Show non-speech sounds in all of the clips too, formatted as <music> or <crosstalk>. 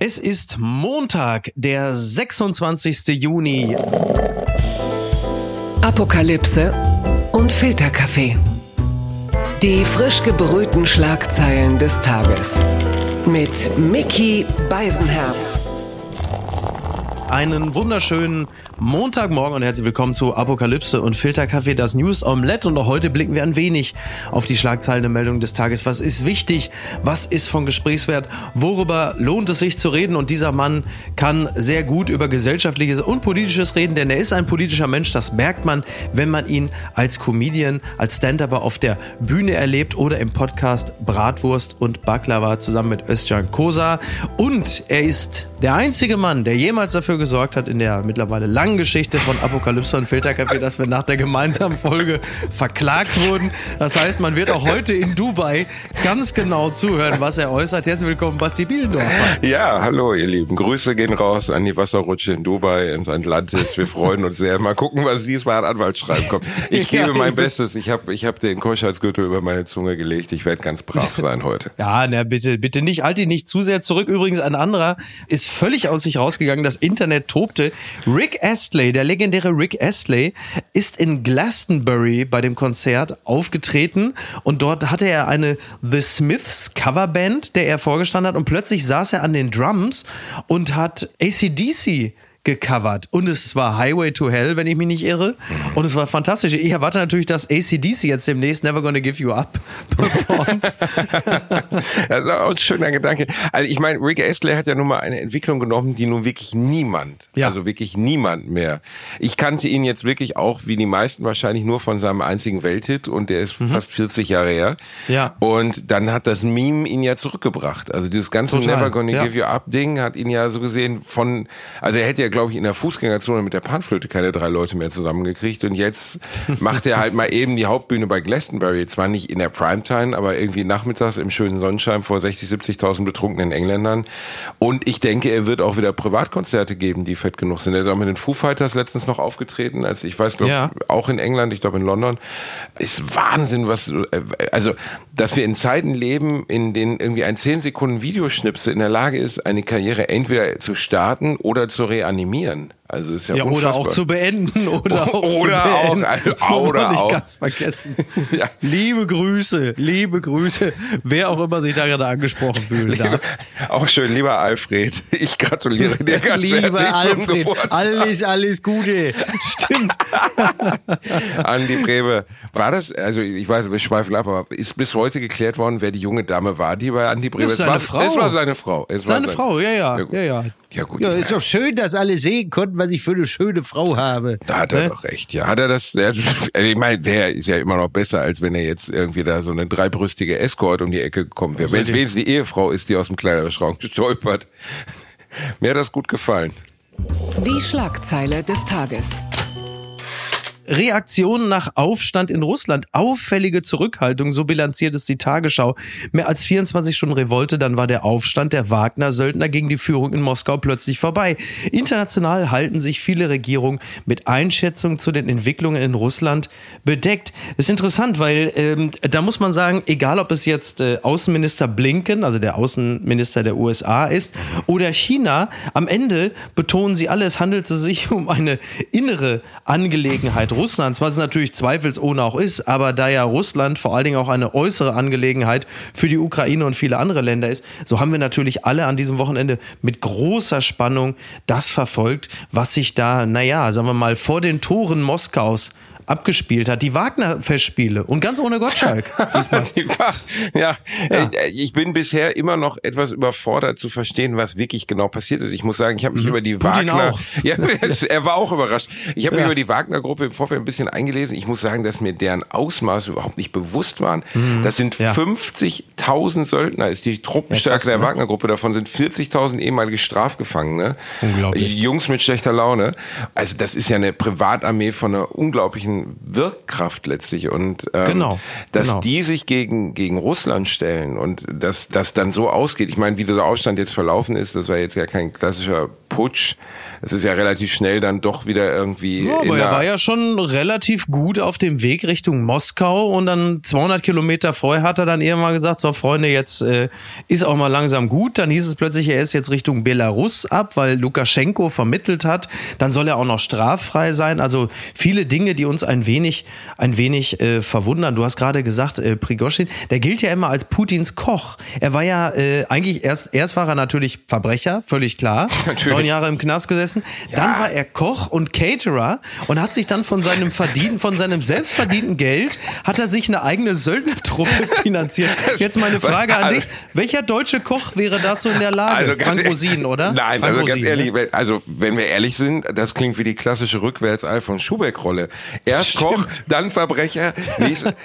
Es ist Montag, der 26. Juni. Apokalypse und Filterkaffee. Die frisch gebrühten Schlagzeilen des Tages. Mit Mickey Beisenherz. Einen wunderschönen Montagmorgen und herzlich willkommen zu Apokalypse und Filterkaffee, das News Omelette. Und auch heute blicken wir ein wenig auf die Schlagzeilen der Meldung des Tages. Was ist wichtig? Was ist von Gesprächswert? Worüber lohnt es sich zu reden? Und dieser Mann kann sehr gut über gesellschaftliches und politisches reden, denn er ist ein politischer Mensch. Das merkt man, wenn man ihn als Comedian, als Stand-Upper auf der Bühne erlebt oder im Podcast Bratwurst und Baklava zusammen mit Özcan Kosa. Und er ist der einzige Mann, der jemals dafür gesorgt hat, in der mittlerweile langen Geschichte von Apokalypse und Filterkaffee, dass wir nach der gemeinsamen Folge verklagt wurden. Das heißt, man wird auch heute in Dubai ganz genau zuhören, was er äußert. Herzlich willkommen, Basti Bielendorf. Ja, hallo ihr Lieben. Grüße gehen raus an die Wasserrutsche in Dubai, ins Atlantis. Wir freuen uns sehr. Mal gucken, was diesmal an Anwaltsschreiben kommt. Ich <laughs> gebe mein Bestes. Ich habe ich hab den Keuschheitsgürtel über meine Zunge gelegt. Ich werde ganz brav <laughs> sein heute. Ja, na bitte, bitte nicht. Halt ihn nicht zu sehr zurück. Übrigens, ein anderer ist völlig aus sich rausgegangen. Das Internet tobte. Rick Astley, der legendäre Rick Astley, ist in Glastonbury bei dem Konzert aufgetreten und dort hatte er eine The Smiths Coverband, der er vorgestanden hat und plötzlich saß er an den Drums und hat ACDC gecovert. Und es war Highway to Hell, wenn ich mich nicht irre. Und es war fantastisch. Ich erwarte natürlich, dass ACDC jetzt demnächst Never Gonna Give You Up <laughs> performt. <laughs> das ist auch ein schöner Gedanke. Also ich meine, Rick Astley hat ja nun mal eine Entwicklung genommen, die nun wirklich niemand, ja. also wirklich niemand mehr. Ich kannte ihn jetzt wirklich auch, wie die meisten wahrscheinlich, nur von seinem einzigen Welthit und der ist mhm. fast 40 Jahre her. Ja. Und dann hat das Meme ihn ja zurückgebracht. Also dieses ganze Total. Never Gonna ja. Give You Up Ding hat ihn ja so gesehen von, also er hätte ja glaube ich, in der Fußgängerzone mit der Panflöte keine drei Leute mehr zusammengekriegt. Und jetzt macht er halt mal eben die Hauptbühne bei Glastonbury. Zwar nicht in der Primetime, aber irgendwie nachmittags im schönen Sonnenschein vor 60, 70.000 betrunkenen Engländern. Und ich denke, er wird auch wieder Privatkonzerte geben, die fett genug sind. Er ist auch mit den Foo Fighters letztens noch aufgetreten, als ich weiß, glaube ja. auch in England, ich glaube in London. Ist Wahnsinn, was, äh, also, dass wir in Zeiten leben, in denen irgendwie ein 10 Sekunden Videoschnipsel in der Lage ist, eine Karriere entweder zu starten oder zu reanimieren animieren. Also ist ja, ja oder auch zu beenden <laughs> oder auch oder zu beenden. auch also, oder nicht auch ganz vergessen. <laughs> ja. Liebe Grüße, liebe Grüße, wer auch immer sich da gerade angesprochen fühlen darf. Auch schön, lieber Alfred, ich gratuliere dir <laughs> ganz lieber herzlich Alfred. Alles, alles Gute. Stimmt. Andi Brebe, war das, also ich weiß, wir schweifen ab, aber ist bis heute geklärt worden, wer die junge Dame war, die bei Andi Brebe ist? Seine war, Frau. Es war seine Frau. Es seine war Frau, ja, ja. Ja, ja. Ja, gut. Ja, ist doch schön, dass alle sehen konnten, was ich für eine schöne Frau habe. Da hat er ne? doch recht, ja. Hat er das, der, ich meine, der ist ja immer noch besser, als wenn er jetzt irgendwie da so eine dreibrüstige Escort um die Ecke gekommen wäre. Wenn es wenigstens die Ehefrau ist, die aus dem Kleiderschrank <laughs> gestolpert. Mir hat das gut gefallen. Die Schlagzeile des Tages. Reaktionen nach Aufstand in Russland. Auffällige Zurückhaltung, so bilanziert es die Tagesschau. Mehr als 24 Stunden Revolte, dann war der Aufstand der Wagner-Söldner gegen die Führung in Moskau plötzlich vorbei. International halten sich viele Regierungen mit Einschätzungen zu den Entwicklungen in Russland bedeckt. Das ist interessant, weil ähm, da muss man sagen, egal ob es jetzt äh, Außenminister Blinken, also der Außenminister der USA ist, oder China, am Ende betonen sie alle, es handelt sich um eine innere Angelegenheit Russlands, was es natürlich zweifelsohne auch ist, aber da ja Russland vor allen Dingen auch eine äußere Angelegenheit für die Ukraine und viele andere Länder ist, so haben wir natürlich alle an diesem Wochenende mit großer Spannung das verfolgt, was sich da, naja, sagen wir mal, vor den Toren Moskaus abgespielt hat. Die Wagner-Festspiele und ganz ohne Gottschalk. <laughs> ja, ja, ich bin bisher immer noch etwas überfordert zu verstehen, was wirklich genau passiert ist. Ich muss sagen, ich habe mich mhm. über die Putin Wagner, auch. <laughs> ja, er war auch überrascht. Ich habe ja. mich über die Wagner-Gruppe im Vorfeld ein bisschen eingelesen. Ich muss sagen, dass mir deren Ausmaß überhaupt nicht bewusst waren. Mhm. Das sind ja. 50.000 Söldner, ist die Truppenstärke ja, der ne? Wagner-Gruppe. Davon sind 40.000 ehemalige Strafgefangene. Unglaublich. Jungs mit schlechter Laune. Also das ist ja eine Privatarmee von einer unglaublichen Wirkkraft letztlich und ähm, genau, dass genau. die sich gegen gegen Russland stellen und dass das dann so ausgeht. Ich meine, wie dieser Aufstand jetzt verlaufen ist, das war jetzt ja kein klassischer Putsch. Es ist ja relativ schnell dann doch wieder irgendwie. Ja, aber er war ja schon relativ gut auf dem Weg Richtung Moskau und dann 200 Kilometer vorher hat er dann irgendwann gesagt, so Freunde, jetzt äh, ist auch mal langsam gut. Dann hieß es plötzlich, er ist jetzt Richtung Belarus ab, weil Lukaschenko vermittelt hat. Dann soll er auch noch straffrei sein. Also viele Dinge, die uns ein wenig, ein wenig äh, verwundern. Du hast gerade gesagt, äh, Prigoschin, der gilt ja immer als Putins Koch. Er war ja äh, eigentlich erst, erst war er natürlich Verbrecher, völlig klar. <laughs> Natürlich. Neun Jahre im Knast gesessen. Ja. Dann war er Koch und Caterer und hat sich dann von seinem verdienten, von seinem selbstverdienten Geld, hat er sich eine eigene Söldnertruppe <laughs> finanziert. Jetzt meine Frage an dich. Welcher deutsche Koch wäre dazu in der Lage? Also Frank Rosin, oder? Nein, Frank also Rosin, ganz ehrlich, ne? also wenn wir ehrlich sind, das klingt wie die klassische rückwärts Alfons Schubeck-Rolle. Erst Stimmt. Koch, dann Verbrecher.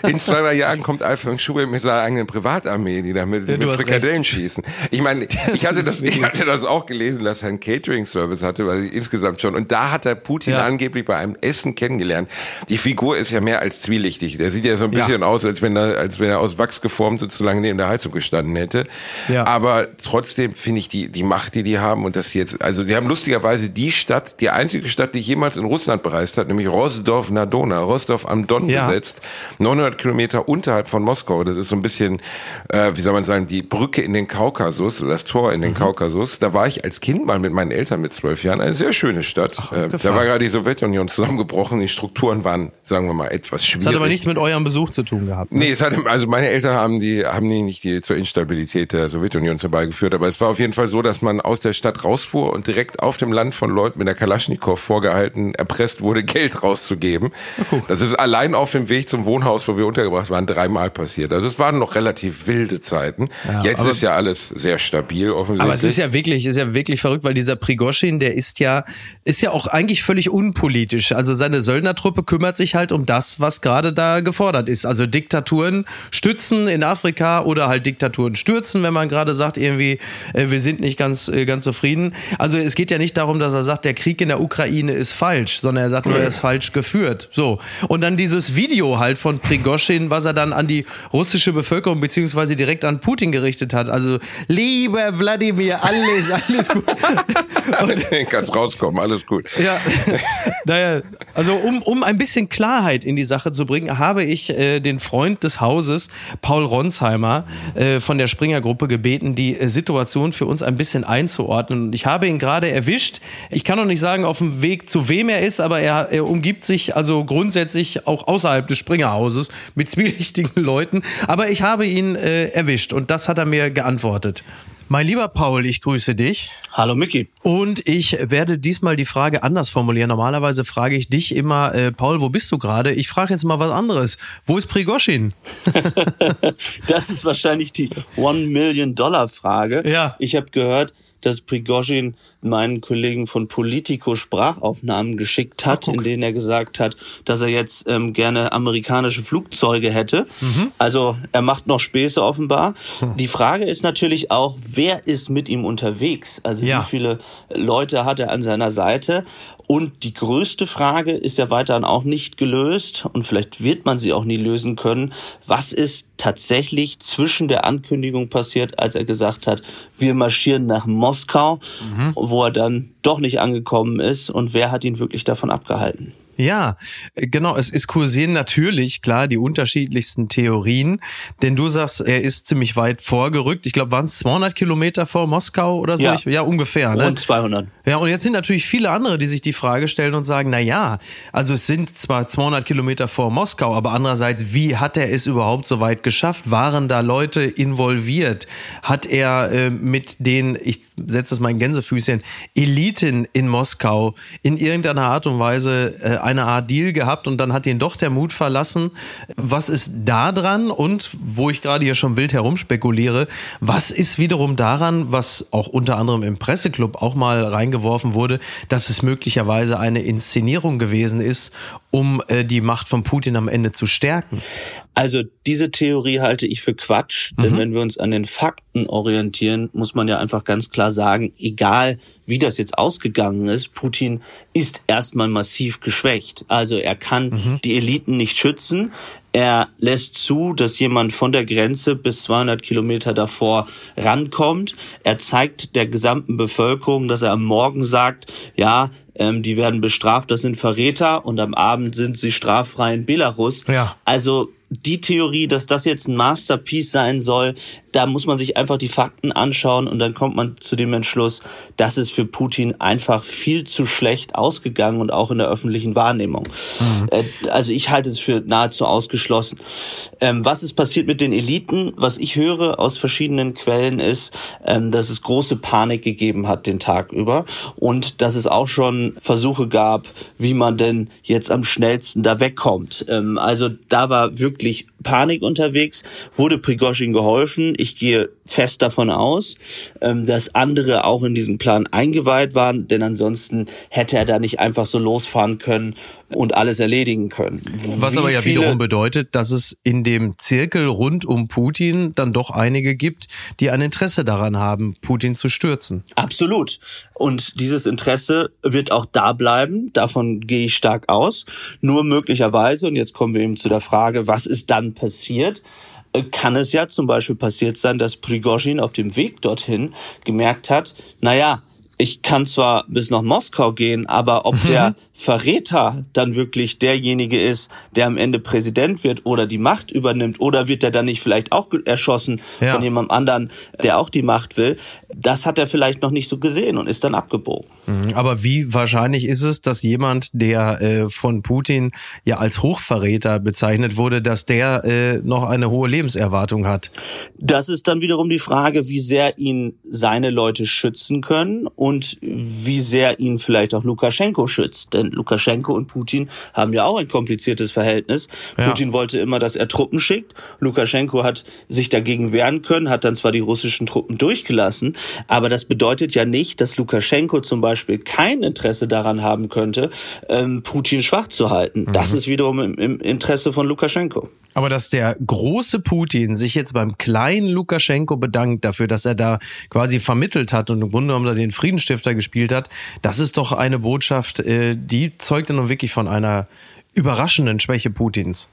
In zwei, drei Jahren kommt Alfons Schubeck mit seiner eigenen Privatarmee, die da mit, ja, mit Frikadellen schießen. Ich meine, ich hatte das, ich hatte das auch gelesen, dass er einen Catering-Service hatte, weil ich insgesamt schon. Und da hat er Putin ja. angeblich bei einem Essen kennengelernt. Die Figur ist ja mehr als zwielichtig. Der sieht ja so ein bisschen ja. aus, als wenn er, als wenn er aus Wachs geformt sozusagen neben der Heizung gestanden hätte. Ja. Aber trotzdem finde ich die, die Macht, die die haben und das jetzt, also sie haben lustigerweise die Stadt, die einzige Stadt, die ich jemals in Russland bereist hat, nämlich Rostov na Dona, Rostov am Don ja. besetzt, 900 Kilometer unterhalb von Moskau. Das ist so ein bisschen, äh, wie soll man sagen, die Brücke in den Kaukasus, das Tor in den mhm. Kaukasus. Da war ich als Kind mal mit meinen Eltern mit zwölf Jahren. Eine sehr schöne Stadt. Ach, äh, da war gerade die Sowjetunion zusammengebrochen. Die Strukturen waren, sagen wir mal, etwas schwierig. Das hat aber nichts mit eurem Besuch zu tun gehabt. Ne? Nee, es hat, also meine Eltern haben die, haben die nicht die zur Instabilität der Sowjetunion herbeigeführt. Aber es war auf jeden Fall so, dass man aus der Stadt rausfuhr und direkt auf dem Land von Leuten mit der Kalaschnikow vorgehalten, erpresst wurde, <laughs> Geld rauszugeben. Das ist allein auf dem Weg zum Wohnhaus, wo wir untergebracht waren, dreimal passiert. Also es waren noch relativ wilde Zeiten. Ja, Jetzt ist ja alles sehr stabil, offensichtlich. Aber es ist ja wirklich, ist ja wirklich verrückt, weil dieser Prigoschin, der ist ja, ist ja auch eigentlich völlig unpolitisch. Also seine Söldnertruppe kümmert sich halt um das, was gerade da gefordert ist. Also Diktaturen stützen in Afrika oder halt Diktaturen stürzen, wenn man gerade sagt, irgendwie, äh, wir sind nicht ganz, äh, ganz zufrieden. Also es geht ja nicht darum, dass er sagt, der Krieg in der Ukraine ist falsch, sondern er sagt nur, er ist falsch geführt. So. Und dann dieses Video halt von Prigoschin, was er dann an die russische Bevölkerung beziehungsweise direkt an Putin gerichtet hat. Also, lieber Wladimir, alles, alles gut. <laughs> <laughs> Und, Kannst rauskommen, alles gut. Ja, <laughs> naja, also um, um ein bisschen Klarheit in die Sache zu bringen, habe ich äh, den Freund des Hauses, Paul Ronsheimer, äh, von der Springer-Gruppe gebeten, die äh, Situation für uns ein bisschen einzuordnen. Und ich habe ihn gerade erwischt. Ich kann noch nicht sagen, auf dem Weg zu wem er ist, aber er, er umgibt sich also grundsätzlich auch außerhalb des Springerhauses mit zwielichtigen Leuten. Aber ich habe ihn äh, erwischt und das hat er mir geantwortet. Mein lieber Paul, ich grüße dich. Hallo Micky. Und ich werde diesmal die Frage anders formulieren. Normalerweise frage ich dich immer, äh, Paul, wo bist du gerade? Ich frage jetzt mal was anderes. Wo ist Prigoschin? <laughs> <laughs> das ist wahrscheinlich die One Million Dollar Frage. Ja. Ich habe gehört, dass Prigozhin meinen Kollegen von Politico Sprachaufnahmen geschickt hat, Ach, in denen er gesagt hat, dass er jetzt ähm, gerne amerikanische Flugzeuge hätte. Mhm. Also er macht noch Späße offenbar. Hm. Die Frage ist natürlich auch, wer ist mit ihm unterwegs? Also ja. wie viele Leute hat er an seiner Seite? Und die größte Frage ist ja weiterhin auch nicht gelöst und vielleicht wird man sie auch nie lösen können. Was ist tatsächlich zwischen der Ankündigung passiert, als er gesagt hat, wir marschieren nach Moskau, mhm. Wo er dann doch nicht angekommen ist und wer hat ihn wirklich davon abgehalten? Ja, genau. Es, es kursieren natürlich, klar, die unterschiedlichsten Theorien. Denn du sagst, er ist ziemlich weit vorgerückt. Ich glaube, waren es 200 Kilometer vor Moskau oder so? Ja, ich, ja ungefähr. Ne? Und 200. Ja, und jetzt sind natürlich viele andere, die sich die Frage stellen und sagen, na ja, also es sind zwar 200 Kilometer vor Moskau, aber andererseits, wie hat er es überhaupt so weit geschafft? Waren da Leute involviert? Hat er äh, mit den, ich setze das mal in Gänsefüßchen, Eliten in Moskau in irgendeiner Art und Weise äh, eine Art Deal gehabt und dann hat ihn doch der Mut verlassen. Was ist da dran? Und wo ich gerade hier schon wild herumspekuliere, was ist wiederum daran, was auch unter anderem im Presseclub auch mal reingeworfen wurde, dass es möglicherweise eine Inszenierung gewesen ist, um äh, die Macht von Putin am Ende zu stärken? Also diese Theorie halte ich für Quatsch, denn mhm. wenn wir uns an den Fakten orientieren, muss man ja einfach ganz klar sagen, egal wie das jetzt ausgegangen ist, Putin ist erstmal massiv geschwächt. Also er kann mhm. die Eliten nicht schützen. Er lässt zu, dass jemand von der Grenze bis 200 Kilometer davor rankommt. Er zeigt der gesamten Bevölkerung, dass er am Morgen sagt, ja, ähm, die werden bestraft, das sind Verräter und am Abend sind sie straffrei in Belarus. Ja. Also die Theorie, dass das jetzt ein Masterpiece sein soll, da muss man sich einfach die Fakten anschauen und dann kommt man zu dem Entschluss, das ist für Putin einfach viel zu schlecht ausgegangen und auch in der öffentlichen Wahrnehmung. Mhm. Äh, also ich halte es für nahezu ausgeschlossen. Ähm, was ist passiert mit den Eliten? Was ich höre aus verschiedenen Quellen ist, ähm, dass es große Panik gegeben hat den Tag über und dass es auch schon Versuche gab, wie man denn jetzt am schnellsten da wegkommt. Ähm, also da war wirklich wirklich Panik unterwegs, wurde Prigozhin geholfen. Ich gehe fest davon aus, ähm, dass andere auch in diesen Plan eingeweiht waren, denn ansonsten hätte er da nicht einfach so losfahren können und alles erledigen können. Was Wie aber ja wiederum bedeutet, dass es in dem Zirkel rund um Putin dann doch einige gibt, die ein Interesse daran haben, Putin zu stürzen. Absolut. Und dieses Interesse wird auch da bleiben. Davon gehe ich stark aus. Nur möglicherweise, und jetzt kommen wir eben zu der Frage, was ist dann passiert? Äh, kann es ja zum Beispiel passiert sein, dass Prigozhin auf dem Weg dorthin gemerkt hat, naja, ich kann zwar bis nach Moskau gehen, aber ob mhm. der Verräter dann wirklich derjenige ist, der am Ende Präsident wird oder die Macht übernimmt, oder wird er dann nicht vielleicht auch erschossen ja. von jemandem anderen, der auch die Macht will, das hat er vielleicht noch nicht so gesehen und ist dann abgebogen. Mhm. Aber wie wahrscheinlich ist es, dass jemand, der äh, von Putin ja als Hochverräter bezeichnet wurde, dass der äh, noch eine hohe Lebenserwartung hat? Das ist dann wiederum die Frage, wie sehr ihn seine Leute schützen können und wie sehr ihn vielleicht auch Lukaschenko schützt. Denn Lukaschenko und Putin haben ja auch ein kompliziertes Verhältnis. Ja. Putin wollte immer, dass er Truppen schickt. Lukaschenko hat sich dagegen wehren können, hat dann zwar die russischen Truppen durchgelassen, aber das bedeutet ja nicht, dass Lukaschenko zum Beispiel kein Interesse daran haben könnte, ähm, Putin schwach zu halten. Mhm. Das ist wiederum im, Interesse von Lukaschenko. Aber dass der große Putin sich jetzt beim kleinen Lukaschenko bedankt dafür, dass er da quasi vermittelt hat und im Grunde genommen den Friedensstifter gespielt hat, das ist doch eine Botschaft, äh, die zeugt ja nun wirklich von einer überraschenden Schwäche Putins.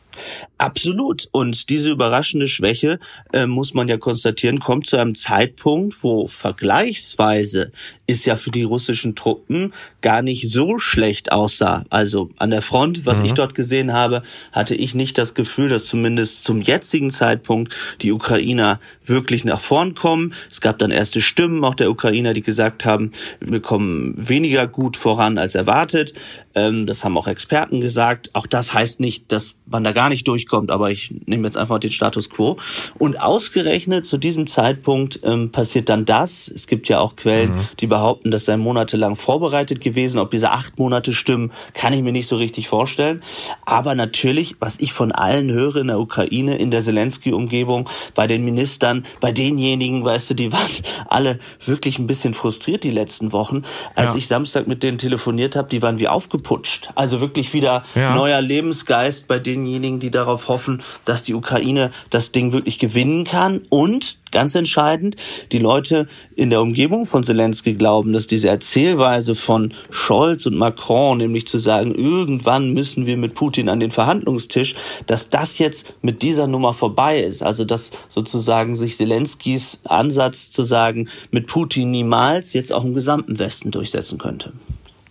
Absolut. Und diese überraschende Schwäche, äh, muss man ja konstatieren, kommt zu einem Zeitpunkt, wo vergleichsweise ist ja für die russischen Truppen gar nicht so schlecht aussah. Also an der Front, was mhm. ich dort gesehen habe, hatte ich nicht das Gefühl, dass zumindest zum jetzigen Zeitpunkt die Ukrainer wirklich nach vorn kommen. Es gab dann erste Stimmen auch der Ukrainer, die gesagt haben, wir kommen weniger gut voran als erwartet. Ähm, das haben auch Experten gesagt. Auch das heißt nicht, dass man da gar nicht durchkommt, aber ich nehme jetzt einfach den Status quo. Und ausgerechnet zu diesem Zeitpunkt ähm, passiert dann das. Es gibt ja auch Quellen, mhm. die behaupten, das sei monatelang vorbereitet gewesen. Ob diese acht Monate stimmen, kann ich mir nicht so richtig vorstellen. Aber natürlich, was ich von allen höre in der Ukraine, in der Zelensky-Umgebung, bei den Ministern, bei denjenigen, weißt du, die waren <laughs> alle wirklich ein bisschen frustriert die letzten Wochen. Als ja. ich Samstag mit denen telefoniert habe, die waren wie aufgeputscht. Also wirklich wieder ja. Neuer Lebensgeist bei denjenigen, die darauf hoffen, dass die Ukraine das Ding wirklich gewinnen kann und ganz entscheidend, die Leute in der Umgebung von Zelensky glauben, dass diese Erzählweise von Scholz und Macron, nämlich zu sagen, irgendwann müssen wir mit Putin an den Verhandlungstisch, dass das jetzt mit dieser Nummer vorbei ist. Also dass sozusagen sich Zelenskys Ansatz zu sagen, mit Putin niemals jetzt auch im gesamten Westen durchsetzen könnte.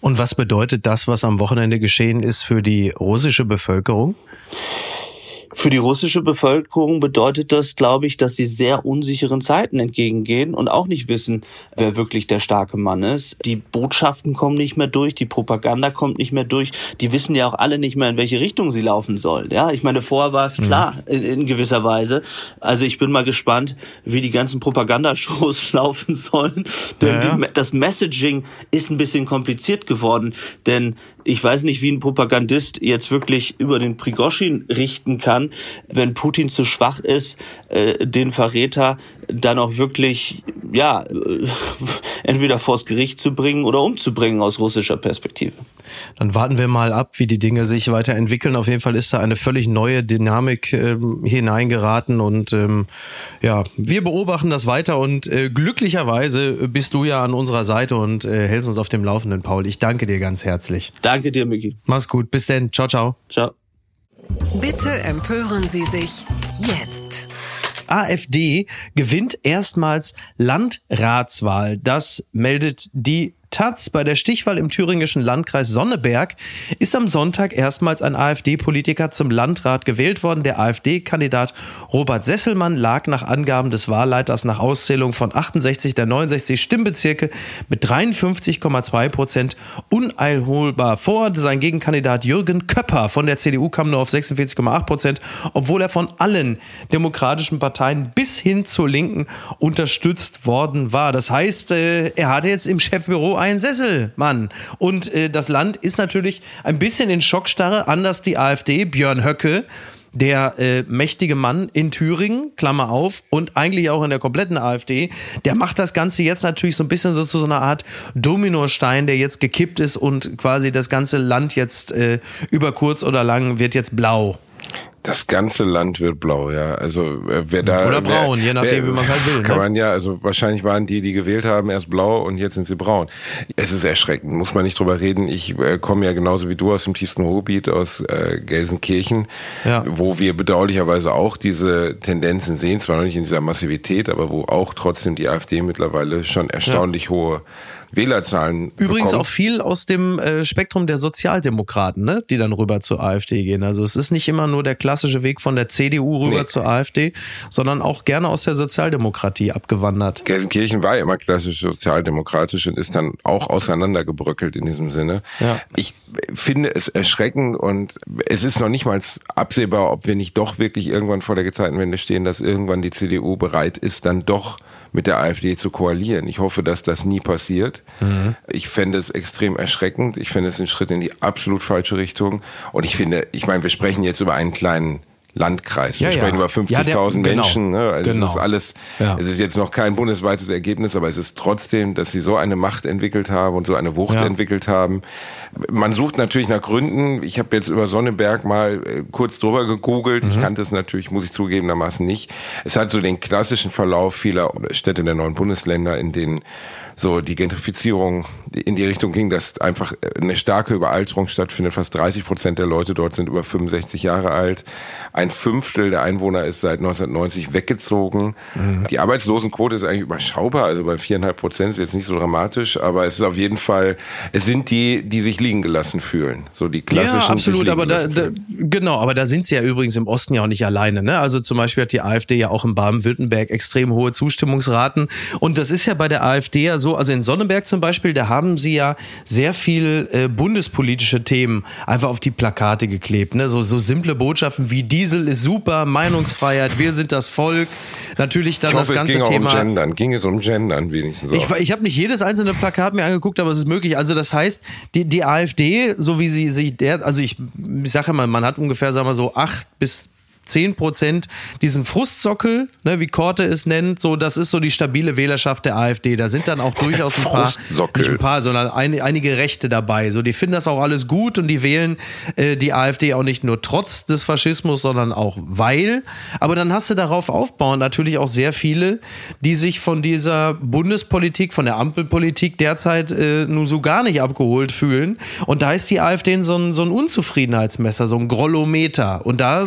Und was bedeutet das, was am Wochenende geschehen ist für die russische Bevölkerung? Für die russische Bevölkerung bedeutet das, glaube ich, dass sie sehr unsicheren Zeiten entgegengehen und auch nicht wissen, wer wirklich der starke Mann ist. Die Botschaften kommen nicht mehr durch, die Propaganda kommt nicht mehr durch. Die wissen ja auch alle nicht mehr, in welche Richtung sie laufen sollen. Ja, ich meine, vorher war es mhm. klar in, in, gewisser Weise. Also ich bin mal gespannt, wie die ganzen Propagandashows <laughs> laufen sollen. Denn ja, ja. Die, das Messaging ist ein bisschen kompliziert geworden, denn ich weiß nicht, wie ein Propagandist jetzt wirklich über den Prigoschin richten kann wenn Putin zu schwach ist, äh, den Verräter dann auch wirklich, ja, äh, <laughs> entweder vors Gericht zu bringen oder umzubringen aus russischer Perspektive. Dann warten wir mal ab, wie die Dinge sich weiterentwickeln. Auf jeden Fall ist da eine völlig neue Dynamik ähm, hineingeraten und ähm, ja, wir beobachten das weiter und äh, glücklicherweise bist du ja an unserer Seite und äh, hältst uns auf dem Laufenden, Paul. Ich danke dir ganz herzlich. Danke dir, Miki. Mach's gut. Bis denn. Ciao, ciao. Ciao. Bitte empören Sie sich jetzt. AfD gewinnt erstmals Landratswahl. Das meldet die Taz bei der Stichwahl im thüringischen Landkreis Sonneberg ist am Sonntag erstmals ein AfD-Politiker zum Landrat gewählt worden. Der AfD-Kandidat Robert Sesselmann lag nach Angaben des Wahlleiters nach Auszählung von 68 der 69 Stimmbezirke mit 53,2 Prozent uneilholbar vor. Sein Gegenkandidat Jürgen Köpper von der CDU kam nur auf 46,8 Prozent, obwohl er von allen demokratischen Parteien bis hin zur Linken unterstützt worden war. Das heißt, äh, er hatte jetzt im Chefbüro ein Sessel, Mann. Und äh, das Land ist natürlich ein bisschen in Schockstarre, anders die AfD, Björn Höcke der äh, mächtige Mann in Thüringen, Klammer auf, und eigentlich auch in der kompletten AfD, der macht das Ganze jetzt natürlich so ein bisschen so zu so einer Art Dominostein, der jetzt gekippt ist und quasi das ganze Land jetzt äh, über kurz oder lang wird jetzt blau. Das ganze Land wird blau, ja. Also äh, wer da oder braun, wer, je nachdem, wer, wie man es halt will. Kann ne? man ja, also wahrscheinlich waren die, die gewählt haben, erst blau und jetzt sind sie braun. Es ist erschreckend, muss man nicht drüber reden. Ich äh, komme ja genauso wie du aus dem tiefsten Ruhrgebiet aus äh, Gelsenkirchen, ja. wo wir bedauerlicherweise auch diese Tendenzen sehen, zwar noch nicht in dieser Massivität, aber wo auch trotzdem die AfD mittlerweile schon erstaunlich ja. hohe Wählerzahlen. Übrigens bekommt. auch viel aus dem äh, Spektrum der Sozialdemokraten, ne? die dann rüber zur AfD gehen. Also es ist nicht immer nur der klassische Weg von der CDU rüber nee. zur AfD, sondern auch gerne aus der Sozialdemokratie abgewandert. Gelsenkirchen war immer klassisch sozialdemokratisch und ist dann auch auseinandergebröckelt in diesem Sinne. Ja. Ich finde es erschreckend und es ist noch nicht mal absehbar, ob wir nicht doch wirklich irgendwann vor der Gezeitenwende stehen, dass irgendwann die CDU bereit ist, dann doch mit der AfD zu koalieren. Ich hoffe, dass das nie passiert. Mhm. Ich fände es extrem erschreckend. Ich finde es ein Schritt in die absolut falsche Richtung. Und ich finde, ich meine, wir sprechen jetzt über einen kleinen Landkreis. Wir ja, sprechen ja. über 50.000 ja, genau. Menschen. Ne? Also genau. Es ist alles, es ist jetzt noch kein bundesweites Ergebnis, aber es ist trotzdem, dass sie so eine Macht entwickelt haben und so eine Wucht entwickelt haben. Man sucht natürlich nach Gründen. Ich habe jetzt über Sonneberg mal äh, kurz drüber gegoogelt. Mhm. Ich kannte es natürlich, muss ich zugegebenermaßen nicht. Es hat so den klassischen Verlauf vieler Städte der neuen Bundesländer, in denen so die Gentrifizierung in die Richtung ging, dass einfach eine starke Überalterung stattfindet. Fast 30 Prozent der Leute dort sind über 65 Jahre alt. Ein Fünftel der Einwohner ist seit 1990 weggezogen. Mhm. Die Arbeitslosenquote ist eigentlich überschaubar, also bei viereinhalb Prozent ist jetzt nicht so dramatisch, aber es ist auf jeden Fall, es sind die, die sich liegen gelassen fühlen. So die klassischen. Ja, absolut, aber da, da, genau, aber da sind sie ja übrigens im Osten ja auch nicht alleine. Ne? Also zum Beispiel hat die AfD ja auch in Baden-Württemberg extrem hohe Zustimmungsraten. Und das ist ja bei der AfD ja so, so, also in Sonnenberg zum Beispiel, da haben sie ja sehr viel äh, bundespolitische Themen einfach auf die Plakate geklebt. Ne? So, so simple Botschaften wie Diesel ist super, Meinungsfreiheit, wir sind das Volk. Natürlich dann ich hoffe, das ganze es ging Thema. Um Gendern. Ging es um Gendern wenigstens? Auch. Ich, ich habe nicht jedes einzelne Plakat mir angeguckt, aber es ist möglich. Also das heißt, die, die AfD, so wie sie sich der, also ich, ich sage mal, man hat ungefähr, sagen wir so, acht bis 10 Prozent diesen Frustsockel, ne, wie Korte es nennt, so, das ist so die stabile Wählerschaft der AfD. Da sind dann auch durchaus ein paar, nicht ein paar, sondern ein, einige Rechte dabei. So, die finden das auch alles gut und die wählen äh, die AfD auch nicht nur trotz des Faschismus, sondern auch weil. Aber dann hast du darauf aufbauen natürlich auch sehr viele, die sich von dieser Bundespolitik, von der Ampelpolitik derzeit äh, nun so gar nicht abgeholt fühlen. Und da ist die AfD so ein, so ein Unzufriedenheitsmesser, so ein Grollometer. Und da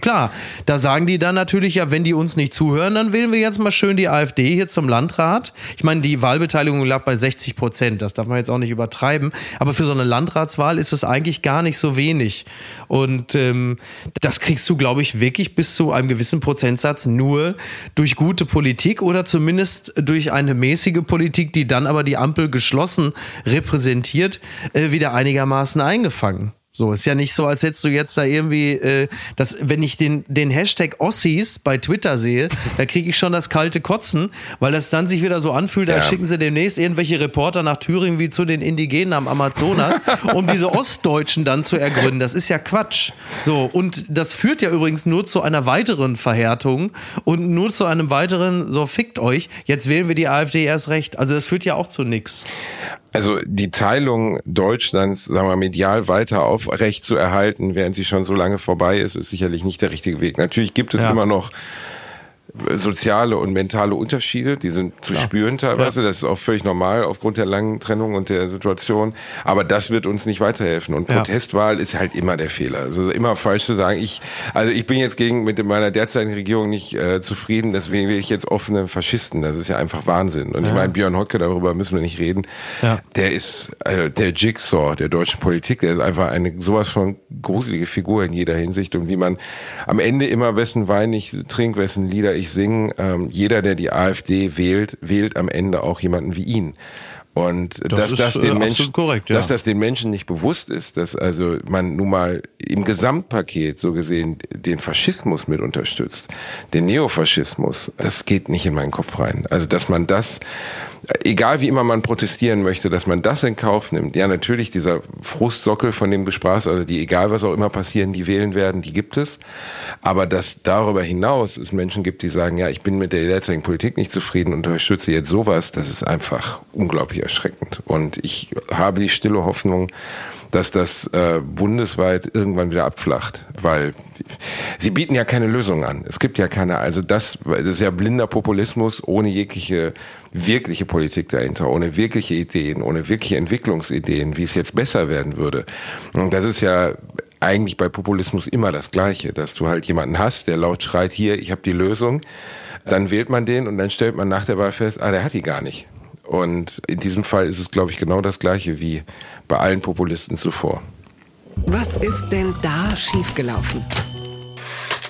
klar, da sagen die dann natürlich, ja, wenn die uns nicht zuhören, dann wählen wir jetzt mal schön die AfD hier zum Landrat. Ich meine, die Wahlbeteiligung lag bei 60 Prozent, das darf man jetzt auch nicht übertreiben. Aber für so eine Landratswahl ist es eigentlich gar nicht so wenig. Und ähm, das kriegst du, glaube ich, wirklich bis zu einem gewissen Prozentsatz nur durch gute Politik oder zumindest durch eine mäßige Politik, die dann aber die Ampel geschlossen repräsentiert, äh, wieder einigermaßen eingefangen. So, ist ja nicht so, als hättest du jetzt da irgendwie, äh, das, wenn ich den, den Hashtag Ossis bei Twitter sehe, da kriege ich schon das kalte Kotzen, weil das dann sich wieder so anfühlt, ja. als schicken sie demnächst irgendwelche Reporter nach Thüringen wie zu den Indigenen am Amazonas, um diese Ostdeutschen dann zu ergründen. Das ist ja Quatsch. So, und das führt ja übrigens nur zu einer weiteren Verhärtung und nur zu einem weiteren, so fickt euch, jetzt wählen wir die AfD erst recht. Also das führt ja auch zu nichts. Also die Teilung Deutschlands, sagen wir medial weiter aufrecht zu erhalten, während sie schon so lange vorbei ist, ist sicherlich nicht der richtige Weg. Natürlich gibt es ja. immer noch soziale und mentale Unterschiede, die sind zu Klar. spüren teilweise. Ja. Das ist auch völlig normal aufgrund der langen Trennung und der Situation. Aber das wird uns nicht weiterhelfen. Und Protestwahl ist halt immer der Fehler. Also immer falsch zu sagen, ich, also ich bin jetzt gegen mit meiner derzeitigen Regierung nicht äh, zufrieden, deswegen will ich jetzt offene Faschisten. Das ist ja einfach Wahnsinn. Und ja. ich meine, Björn Höcke, darüber müssen wir nicht reden. Ja. Der ist also der Jigsaw der deutschen Politik. Der ist einfach eine sowas von gruselige Figur in jeder Hinsicht und wie man am Ende immer wessen Wein ich trinke, wessen Lieder ich singe. Ähm, jeder, der die AfD wählt, wählt am Ende auch jemanden wie ihn. Und das dass das den äh, Menschen, korrekt, ja. dass das den Menschen nicht bewusst ist, dass also man nun mal im Gesamtpaket so gesehen den Faschismus mit unterstützt, den Neofaschismus, das geht nicht in meinen Kopf rein. Also dass man das egal wie immer man protestieren möchte, dass man das in Kauf nimmt. Ja, natürlich dieser Frustsockel, von dem du sprachst, also die, egal was auch immer passieren, die wählen werden, die gibt es. Aber dass darüber hinaus es Menschen gibt, die sagen, ja, ich bin mit der derzeitigen Politik nicht zufrieden und unterstütze jetzt sowas, das ist einfach unglaublich erschreckend. Und ich habe die stille Hoffnung, dass das äh, bundesweit irgendwann wieder abflacht, weil sie bieten ja keine Lösung an. Es gibt ja keine, also das, das ist ja blinder Populismus ohne jegliche wirkliche Politik dahinter, ohne wirkliche Ideen, ohne wirkliche Entwicklungsideen, wie es jetzt besser werden würde. Und das ist ja eigentlich bei Populismus immer das Gleiche, dass du halt jemanden hast, der laut schreit, hier, ich habe die Lösung, dann wählt man den und dann stellt man nach der Wahl fest, ah, der hat die gar nicht. Und in diesem Fall ist es, glaube ich, genau das Gleiche wie bei allen Populisten zuvor. Was ist denn da schiefgelaufen?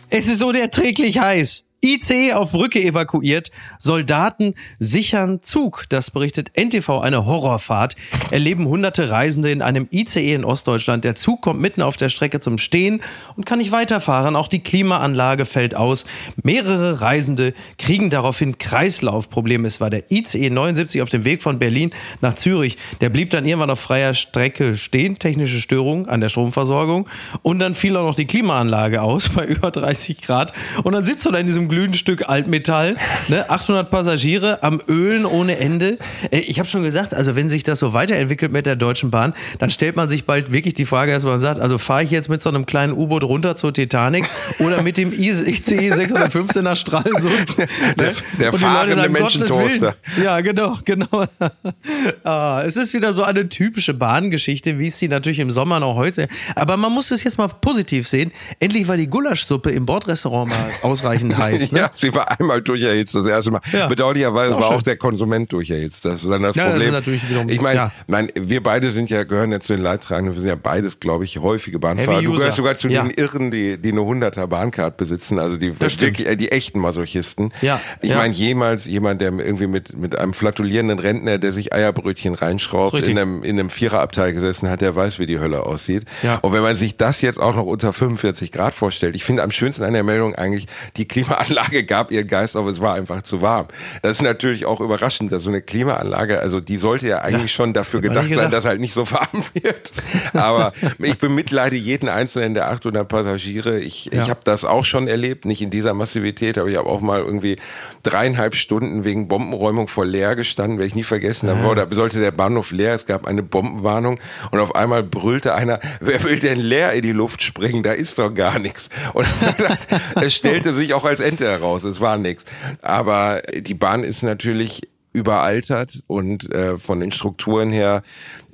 Es ist unerträglich heiß. ICE auf Brücke evakuiert, Soldaten sichern Zug. Das berichtet NTV, eine Horrorfahrt. Erleben hunderte Reisende in einem ICE in Ostdeutschland. Der Zug kommt mitten auf der Strecke zum Stehen und kann nicht weiterfahren. Auch die Klimaanlage fällt aus. Mehrere Reisende kriegen daraufhin Kreislaufprobleme. Es war der ICE 79 auf dem Weg von Berlin nach Zürich. Der blieb dann irgendwann auf freier Strecke stehen. Technische Störung an der Stromversorgung. Und dann fiel auch noch die Klimaanlage aus <laughs> bei über 30 Grad. Und dann sitzt du da in diesem glühenden Stück Altmetall. Ne? 800 Passagiere am Ölen ohne Ende. Äh, ich habe schon gesagt, also wenn sich das so weiterentwickelt mit der Deutschen Bahn, dann stellt man sich bald wirklich die Frage, dass man sagt, also fahre ich jetzt mit so einem kleinen U-Boot runter zur Titanic oder mit dem ICE 615 nach Stralsund. Ne? Der, der fahrende sagen, Menschentoaster. Ja, genau, genau. <laughs> ah, es ist wieder so eine typische Bahngeschichte, wie es sie natürlich im Sommer noch heute. Aber man muss es jetzt mal positiv sehen. Endlich war die Gulaschsuppe im Bordrestaurant mal ausreichend <laughs> heiß erhitzt. <laughs> Ne? Ja, sie war einmal durcherhitzt das erste Mal. Ja. Bedauerlicherweise auch war schön. auch der Konsument durcherhitzt. Das ist dann das ja, Problem. Das ist natürlich wiederum, ich meine, ja. mein, wir beide sind ja, gehören ja zu den Leidtragenden. Wir sind ja beides, glaube ich, häufige Bahnfahrer. Du gehörst sogar zu den Irren, die, die eine 100er Bahncard besitzen. Also die, wirklich, äh, die echten Masochisten. Ja. Ich meine, jemals jemand, der irgendwie mit, mit einem flatulierenden Rentner, der sich Eierbrötchen reinschraubt, in einem, in einem Viererabteil gesessen hat, der weiß, wie die Hölle aussieht. Ja. Und wenn man sich das jetzt auch noch unter 45 Grad vorstellt, ich finde am schönsten an der Meldung eigentlich die Klimaanlage Klimaanlage gab ihren Geist auf, es war einfach zu warm. Das ist natürlich auch überraschend, dass so eine Klimaanlage, also die sollte ja eigentlich ja, schon dafür gedacht sein, dass halt nicht so warm <laughs> wird. Aber ich bemitleide jeden einzelnen der 800 Passagiere. Ich, ja. ich habe das auch schon erlebt, nicht in dieser Massivität, aber ich habe auch mal irgendwie dreieinhalb Stunden wegen Bombenräumung vor leer gestanden, werde ich nie vergessen. Da, war, da sollte der Bahnhof leer, es gab eine Bombenwarnung und auf einmal brüllte einer, wer will denn leer in die Luft springen? Da ist doch gar nichts. Und <laughs> es stellte sich auch als Ente heraus, es war nichts. Aber die Bahn ist natürlich überaltert und äh, von den Strukturen her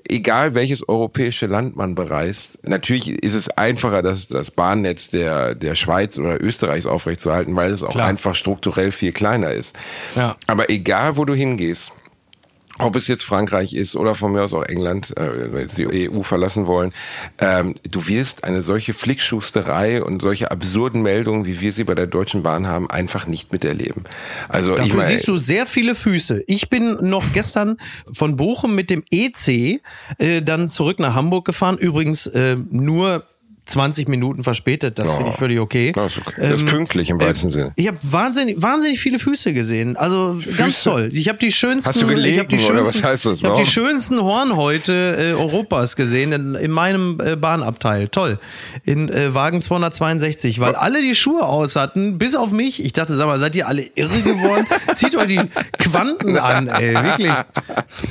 egal welches europäische Land man bereist, natürlich ist es einfacher, das, das Bahnnetz der, der Schweiz oder Österreichs aufrechtzuerhalten, weil es auch Klar. einfach strukturell viel kleiner ist. Ja. Aber egal, wo du hingehst, ob es jetzt Frankreich ist oder von mir aus auch England, äh, wenn sie die EU verlassen wollen, ähm, du wirst eine solche Flickschusterei und solche absurden Meldungen, wie wir sie bei der Deutschen Bahn haben, einfach nicht miterleben. Also Dafür ich mein, siehst du sehr viele Füße. Ich bin noch gestern von Bochum mit dem EC äh, dann zurück nach Hamburg gefahren. Übrigens äh, nur 20 Minuten verspätet, das oh, finde ich völlig okay. Das ist, okay. das ist ähm, pünktlich im weitesten äh, Sinne. Ich habe wahnsinnig, wahnsinnig viele Füße gesehen. Also Füße? ganz toll. Ich habe die schönsten. Hast du gelegen, ich hab die schönsten, oder was heißt das? Ich habe die schönsten Hornhäute äh, Europas gesehen in, in meinem äh, Bahnabteil. Toll. In äh, Wagen 262, weil alle die Schuhe aus hatten, bis auf mich. Ich dachte, sag mal, seid ihr alle irre geworden? <laughs> Zieht euch die Quanten an, ey. Wirklich.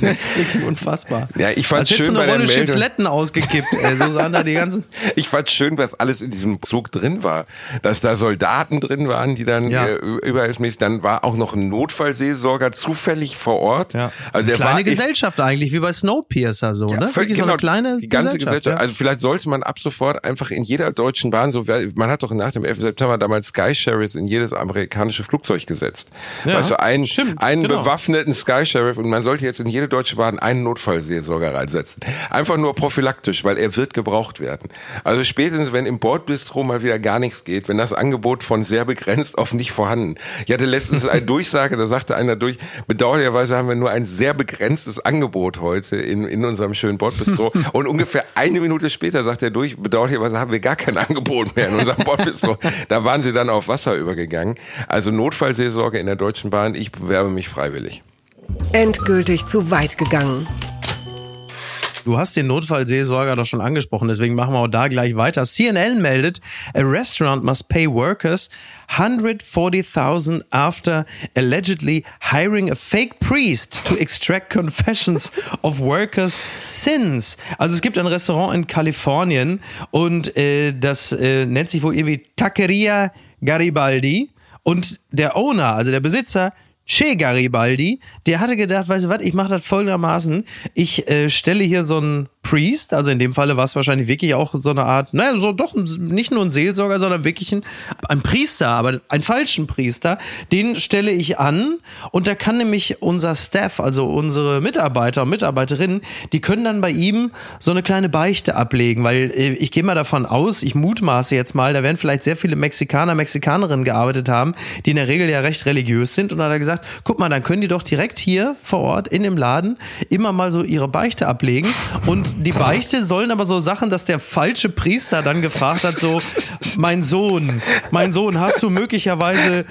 <laughs> wirklich unfassbar. Ja, ich fand Als schön eine bei Rolle der Meldung. Chipsletten ausgekippt, ey. So sahen da die ganzen. <laughs> Ich fand schön, was alles in diesem Zug drin war. Dass da Soldaten drin waren, die dann ja. äh, dann war auch noch ein Notfallseelsorger zufällig vor Ort. Ja. Also der kleine war Gesellschaft eigentlich, wie bei Snowpiercer so, ja, ne? Völlig, genau, so eine kleine die ganze Gesellschaft. Gesellschaft. Also vielleicht sollte man ab sofort einfach in jeder deutschen Bahn, so man hat doch nach dem 11. September damals Sky Sheriffs in jedes amerikanische Flugzeug gesetzt. Ja, weißt du, einen, stimmt, einen genau. bewaffneten Sky Sheriff und man sollte jetzt in jede deutsche Bahn einen Notfallseelsorger reinsetzen. Einfach nur prophylaktisch, weil er wird gebraucht werden. Also spätestens, wenn im Bordbistro mal wieder gar nichts geht, wenn das Angebot von sehr begrenzt auf nicht vorhanden. Ich hatte letztens eine <laughs> Durchsage, da sagte einer durch, bedauerlicherweise haben wir nur ein sehr begrenztes Angebot heute in, in unserem schönen Bordbistro. <laughs> und ungefähr eine Minute später sagt er durch, bedauerlicherweise haben wir gar kein Angebot mehr in unserem <laughs> Bordbistro. Da waren sie dann auf Wasser übergegangen. Also Notfallseelsorge in der Deutschen Bahn, ich bewerbe mich freiwillig. Endgültig zu weit gegangen. Du hast den Notfallseelsorger doch schon angesprochen, deswegen machen wir auch da gleich weiter. CNN meldet, a restaurant must pay workers 140,000 after allegedly hiring a fake priest to extract confessions of workers' sins. Also es gibt ein Restaurant in Kalifornien und äh, das äh, nennt sich wohl irgendwie Taqueria Garibaldi und der Owner, also der Besitzer, Che Garibaldi, der hatte gedacht, weißt du was, ich mache das folgendermaßen, ich äh, stelle hier so ein Priest, also in dem Falle war es wahrscheinlich wirklich auch so eine Art, naja, so doch nicht nur ein Seelsorger, sondern wirklich ein, ein Priester, aber einen falschen Priester, den stelle ich an und da kann nämlich unser Staff, also unsere Mitarbeiter und Mitarbeiterinnen, die können dann bei ihm so eine kleine Beichte ablegen, weil äh, ich gehe mal davon aus, ich mutmaße jetzt mal, da werden vielleicht sehr viele Mexikaner, Mexikanerinnen gearbeitet haben, die in der Regel ja recht religiös sind und dann hat er gesagt, guck mal, dann können die doch direkt hier vor Ort in dem Laden immer mal so ihre Beichte ablegen und die Beichte sollen aber so Sachen, dass der falsche Priester dann gefragt hat, so, mein Sohn, mein Sohn, hast du möglicherweise,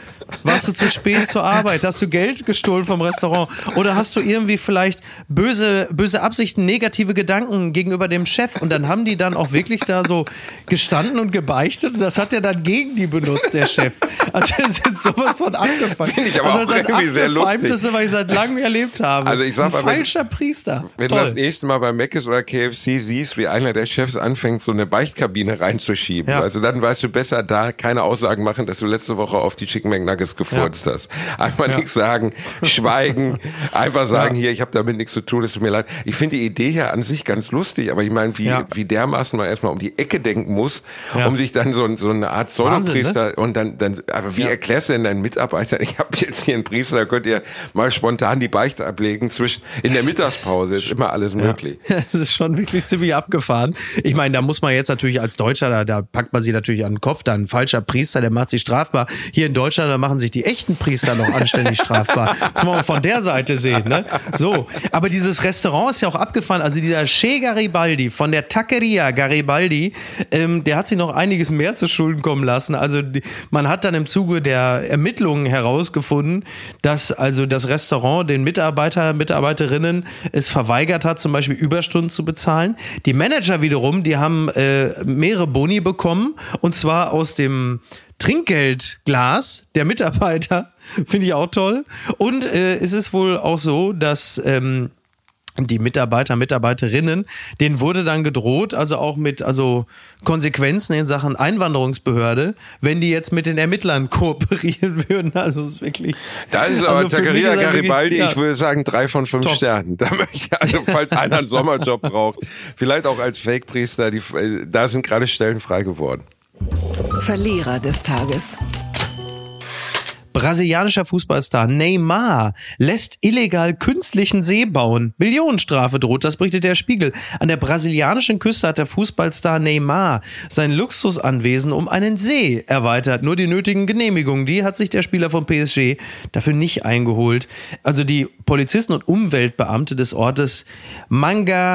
warst du zu spät zur Arbeit, hast du Geld gestohlen vom Restaurant oder hast du irgendwie vielleicht böse, böse Absichten, negative Gedanken gegenüber dem Chef und dann haben die dann auch wirklich da so gestanden und gebeichtet und das hat er dann gegen die benutzt, der Chef. Also das ist sowas von angefangen. Finde ich aber also, auch das irgendwie sehr lustig. was ich seit langem erlebt habe. Also ich sag mal, Ein falscher Priester. Wenn Toll. du das nächste Mal bei Mac ist oder KFC siehst, wie einer der Chefs anfängt, so eine Beichtkabine reinzuschieben. Ja. Also dann weißt du besser, da keine Aussagen machen, dass du letzte Woche auf die Chicken McNuggets gefurzt ja. hast. Einfach ja. nichts sagen, schweigen, <laughs> einfach sagen, hier, ich habe damit nichts zu tun, es tut mir leid. Ich finde die Idee ja an sich ganz lustig, aber ich meine, wie, wie dermaßen man erstmal um die Ecke denken muss, um sich dann so, so eine Art Pseudopriester ne? und dann, dann, aber wie erklärst du denn deinen Mitarbeitern, ich habe jetzt hier einen Priester, da könnt ihr mal spontan die Beichte ablegen zwischen, in der Mittagspause ist immer alles möglich. <laughs> Das ist schon wirklich ziemlich abgefahren. Ich meine, da muss man jetzt natürlich als Deutscher, da, da packt man sich natürlich an den Kopf, da ein falscher Priester, der macht sich strafbar. Hier in Deutschland, da machen sich die echten Priester noch anständig <laughs> strafbar. Das muss man von der Seite sehen, ne? So. Aber dieses Restaurant ist ja auch abgefahren. Also dieser Che Garibaldi von der Taqueria Garibaldi, ähm, der hat sich noch einiges mehr zu Schulden kommen lassen. Also die, man hat dann im Zuge der Ermittlungen herausgefunden, dass also das Restaurant den Mitarbeiter, Mitarbeiterinnen es verweigert hat, zum Beispiel Überstunden zu bezahlen bezahlen. Die Manager wiederum, die haben äh, mehrere Boni bekommen und zwar aus dem Trinkgeldglas der Mitarbeiter. <laughs> Finde ich auch toll. Und äh, es ist wohl auch so, dass ähm, die Mitarbeiter, Mitarbeiterinnen, denen wurde dann gedroht, also auch mit also Konsequenzen in Sachen Einwanderungsbehörde, wenn die jetzt mit den Ermittlern <laughs> kooperieren würden. Also es ist wirklich. Da ist aber also Zacharia Garibaldi, ja. ich würde sagen, drei von fünf Top. Sternen. Da möchte also, falls einer einen Sommerjob <laughs> braucht, vielleicht auch als Fake-Priester, da sind gerade Stellen frei geworden. Verlierer des Tages. Brasilianischer Fußballstar Neymar lässt illegal künstlichen See bauen. Millionenstrafe droht, das berichtet der Spiegel. An der brasilianischen Küste hat der Fußballstar Neymar sein Luxusanwesen um einen See erweitert. Nur die nötigen Genehmigungen, die hat sich der Spieler vom PSG dafür nicht eingeholt. Also die Polizisten und Umweltbeamte des Ortes Mangaratiba,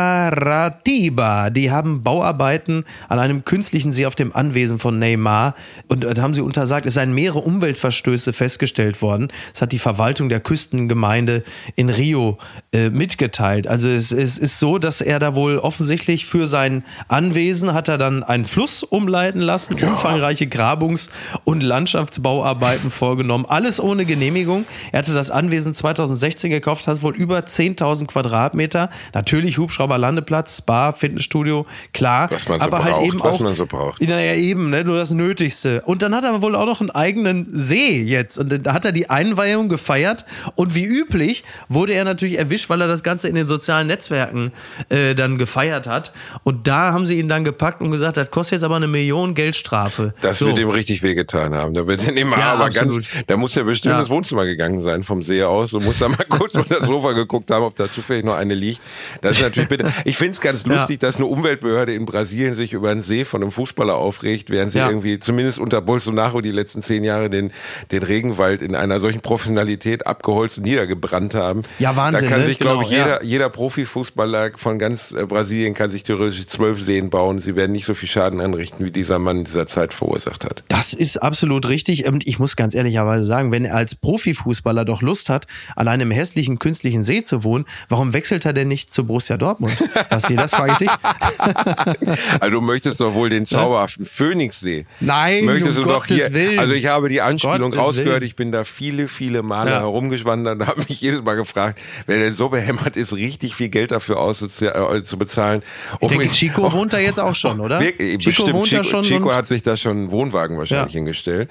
die haben Bauarbeiten an einem künstlichen See auf dem Anwesen von Neymar und haben sie untersagt, es seien mehrere Umweltverstöße festgestellt festgestellt worden. Das hat die Verwaltung der Küstengemeinde in Rio äh, mitgeteilt. Also es, es ist so, dass er da wohl offensichtlich für sein Anwesen hat er dann einen Fluss umleiten lassen, ja. umfangreiche Grabungs- und Landschaftsbauarbeiten vorgenommen, alles ohne Genehmigung. Er hatte das Anwesen 2016 gekauft, hat wohl über 10.000 Quadratmeter. Natürlich Hubschrauberlandeplatz, Spa, Fitnessstudio, klar. Was man so aber halt braucht, halt eben was auch, man so braucht. Naja, eben, ne, nur das Nötigste. Und dann hat er wohl auch noch einen eigenen See jetzt. Und da hat er die Einweihung gefeiert. Und wie üblich wurde er natürlich erwischt, weil er das Ganze in den sozialen Netzwerken äh, dann gefeiert hat. Und da haben sie ihn dann gepackt und gesagt, das kostet jetzt aber eine Million Geldstrafe. Das so. wird ihm richtig wehgetan haben. Da wird er immer ja, aber absolut. ganz, da muss er bestimmt ja. ins Wohnzimmer gegangen sein vom See aus und muss da mal <laughs> kurz unter das Sofa geguckt haben, ob da zufällig noch eine liegt. Das ist natürlich bitte. Ich finde es ganz lustig, ja. dass eine Umweltbehörde in Brasilien sich über einen See von einem Fußballer aufregt, während sie irgendwie zumindest unter Bolsonaro die letzten zehn Jahre den, den Regenwald in einer solchen Professionalität abgeholzt und niedergebrannt haben. Ja, Wahnsinn. Da kann ne? sich, glaube ich, genau, jeder, jeder Profifußballer von ganz äh, Brasilien kann sich theoretisch zwölf Seen bauen. Sie werden nicht so viel Schaden anrichten, wie dieser Mann in dieser Zeit verursacht hat. Das ist absolut richtig. Und ich muss ganz ehrlicherweise sagen, wenn er als Profifußballer doch Lust hat, an einem hässlichen künstlichen See zu wohnen, warum wechselt er denn nicht zu Borussia Dortmund? Basti, das frage ich dich. <laughs> also du möchtest doch wohl den zauberhaften Phoenixsee. Nein, möchtest um du Gottes doch hier. Willen. Also ich habe die Anspielung Gottes rausgehört. Willen. Ich bin da viele, viele Male ja. herumgeschwandert und habe mich jedes Mal gefragt, wer denn so behämmert ist, richtig viel Geld dafür auszubezahlen. Äh, um ich denke, Chico oh, wohnt da jetzt auch schon, oder? Wirklich, Chico bestimmt. Chico, schon Chico hat sich da schon einen Wohnwagen wahrscheinlich ja. hingestellt.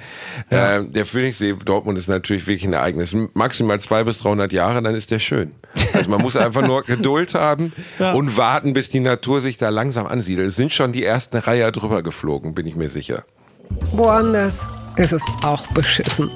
Ja. Äh, der Phoenixsee Dortmund ist natürlich wirklich ein Ereignis. Maximal zwei bis 300 Jahre, dann ist der schön. Also man muss einfach nur <laughs> Geduld haben ja. und warten, bis die Natur sich da langsam ansiedelt. Es sind schon die ersten Reiher drüber geflogen, bin ich mir sicher. Woanders ist es auch beschissen.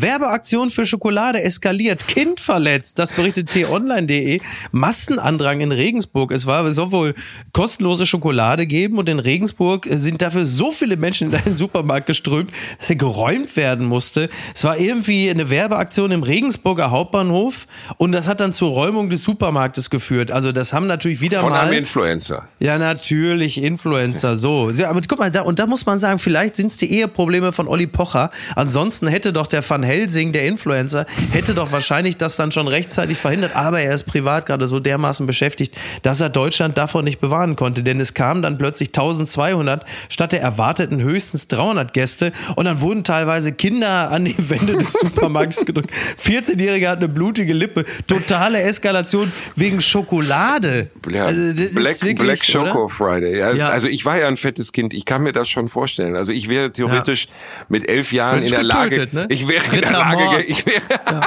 Werbeaktion für Schokolade eskaliert. Kind verletzt. Das berichtet t-online.de. Massenandrang in Regensburg. Es war, es soll wohl kostenlose Schokolade geben und in Regensburg sind dafür so viele Menschen in einen Supermarkt geströmt, dass er geräumt werden musste. Es war irgendwie eine Werbeaktion im Regensburger Hauptbahnhof und das hat dann zur Räumung des Supermarktes geführt. Also das haben natürlich wieder Von mal... Von einem Influencer. Ja, natürlich Influencer, so. Ja, aber guck mal, da, und da muss man sagen, vielleicht sind es die Eheprobleme von Olli Pocher. Ansonsten hätte doch der Van Helsing, der Influencer, hätte doch wahrscheinlich das dann schon rechtzeitig verhindert. Aber er ist privat gerade so dermaßen beschäftigt, dass er Deutschland davon nicht bewahren konnte. Denn es kamen dann plötzlich 1200 statt der erwarteten höchstens 300 Gäste. Und dann wurden teilweise Kinder an die Wände des <laughs> Supermarkts gedrückt. 14-Jähriger hat eine blutige Lippe. Totale Eskalation wegen Schokolade. Ja, also Black, wirklich, Black Choco oder? Friday. Also, ja. also, ich war ja ein fettes Kind. Ich kann mir das schon vorstellen. Also ich wäre theoretisch ja. mit elf Jahren in der Lage, ne? ich wäre Lage, ich wäre, ja.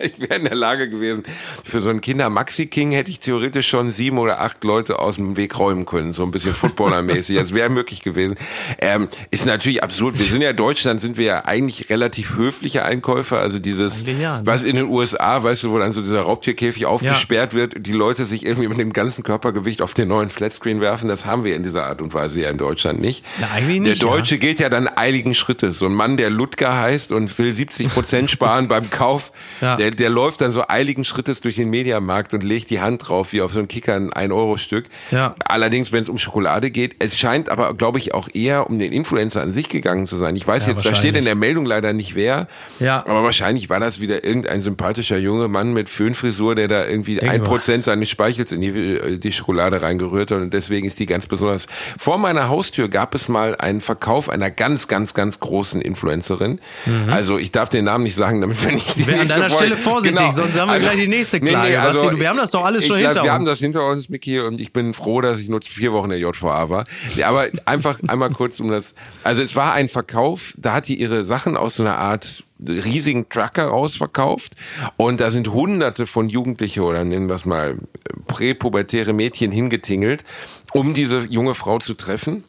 <laughs> ich wäre in der Lage gewesen, für so einen Kinder-Maxi-King hätte ich theoretisch schon sieben oder acht Leute aus dem Weg räumen können, so ein bisschen Footballermäßig. Das wäre möglich gewesen. Ähm, ist natürlich absurd. Wir sind ja Deutschland, sind wir ja eigentlich relativ höfliche Einkäufer. Also dieses, ja, was in den USA, weißt du, wo dann so dieser Raubtierkäfig aufgesperrt ja. wird, die Leute sich irgendwie mit dem ganzen Körpergewicht auf den neuen Flatscreen werfen, das haben wir in dieser Art und Weise ja in Deutschland nicht. Na, eigentlich nicht der Deutsche ja. geht ja dann eiligen Schrittes. So ein Mann, der Ludger heißt und will 70 Prozent sparen beim Kauf, ja. Der, der läuft dann so eiligen Schrittes durch den Mediamarkt und legt die Hand drauf, wie auf so ein Kicker ein 1-Euro-Stück. Ja. Allerdings, wenn es um Schokolade geht, es scheint aber, glaube ich, auch eher um den Influencer an sich gegangen zu sein. Ich weiß ja, jetzt, da steht in der Meldung leider nicht wer, ja. aber wahrscheinlich war das wieder irgendein sympathischer junger Mann mit Föhnfrisur, der da irgendwie ein Prozent seines Speichels in die, die Schokolade reingerührt hat und deswegen ist die ganz besonders. Vor meiner Haustür gab es mal einen Verkauf einer ganz, ganz, ganz großen Influencerin. Mhm. Also ich darf den Namen nicht sagen, damit wenn ich die Wer an deiner Stelle vorsichtig, genau. sonst haben wir also, gleich die nächste Klage. Nee, nee, also, Basti, wir haben das doch alles schon hinter glaub, wir uns. Wir haben das hinter uns, Micky, und ich bin froh, dass ich nur vier Wochen der JVA war. Aber einfach <laughs> einmal kurz um das. Also es war ein Verkauf, da hat die ihre Sachen aus so einer Art riesigen Trucker rausverkauft und da sind hunderte von Jugendliche oder nennen wir es mal präpubertäre Mädchen hingetingelt, um diese junge Frau zu treffen.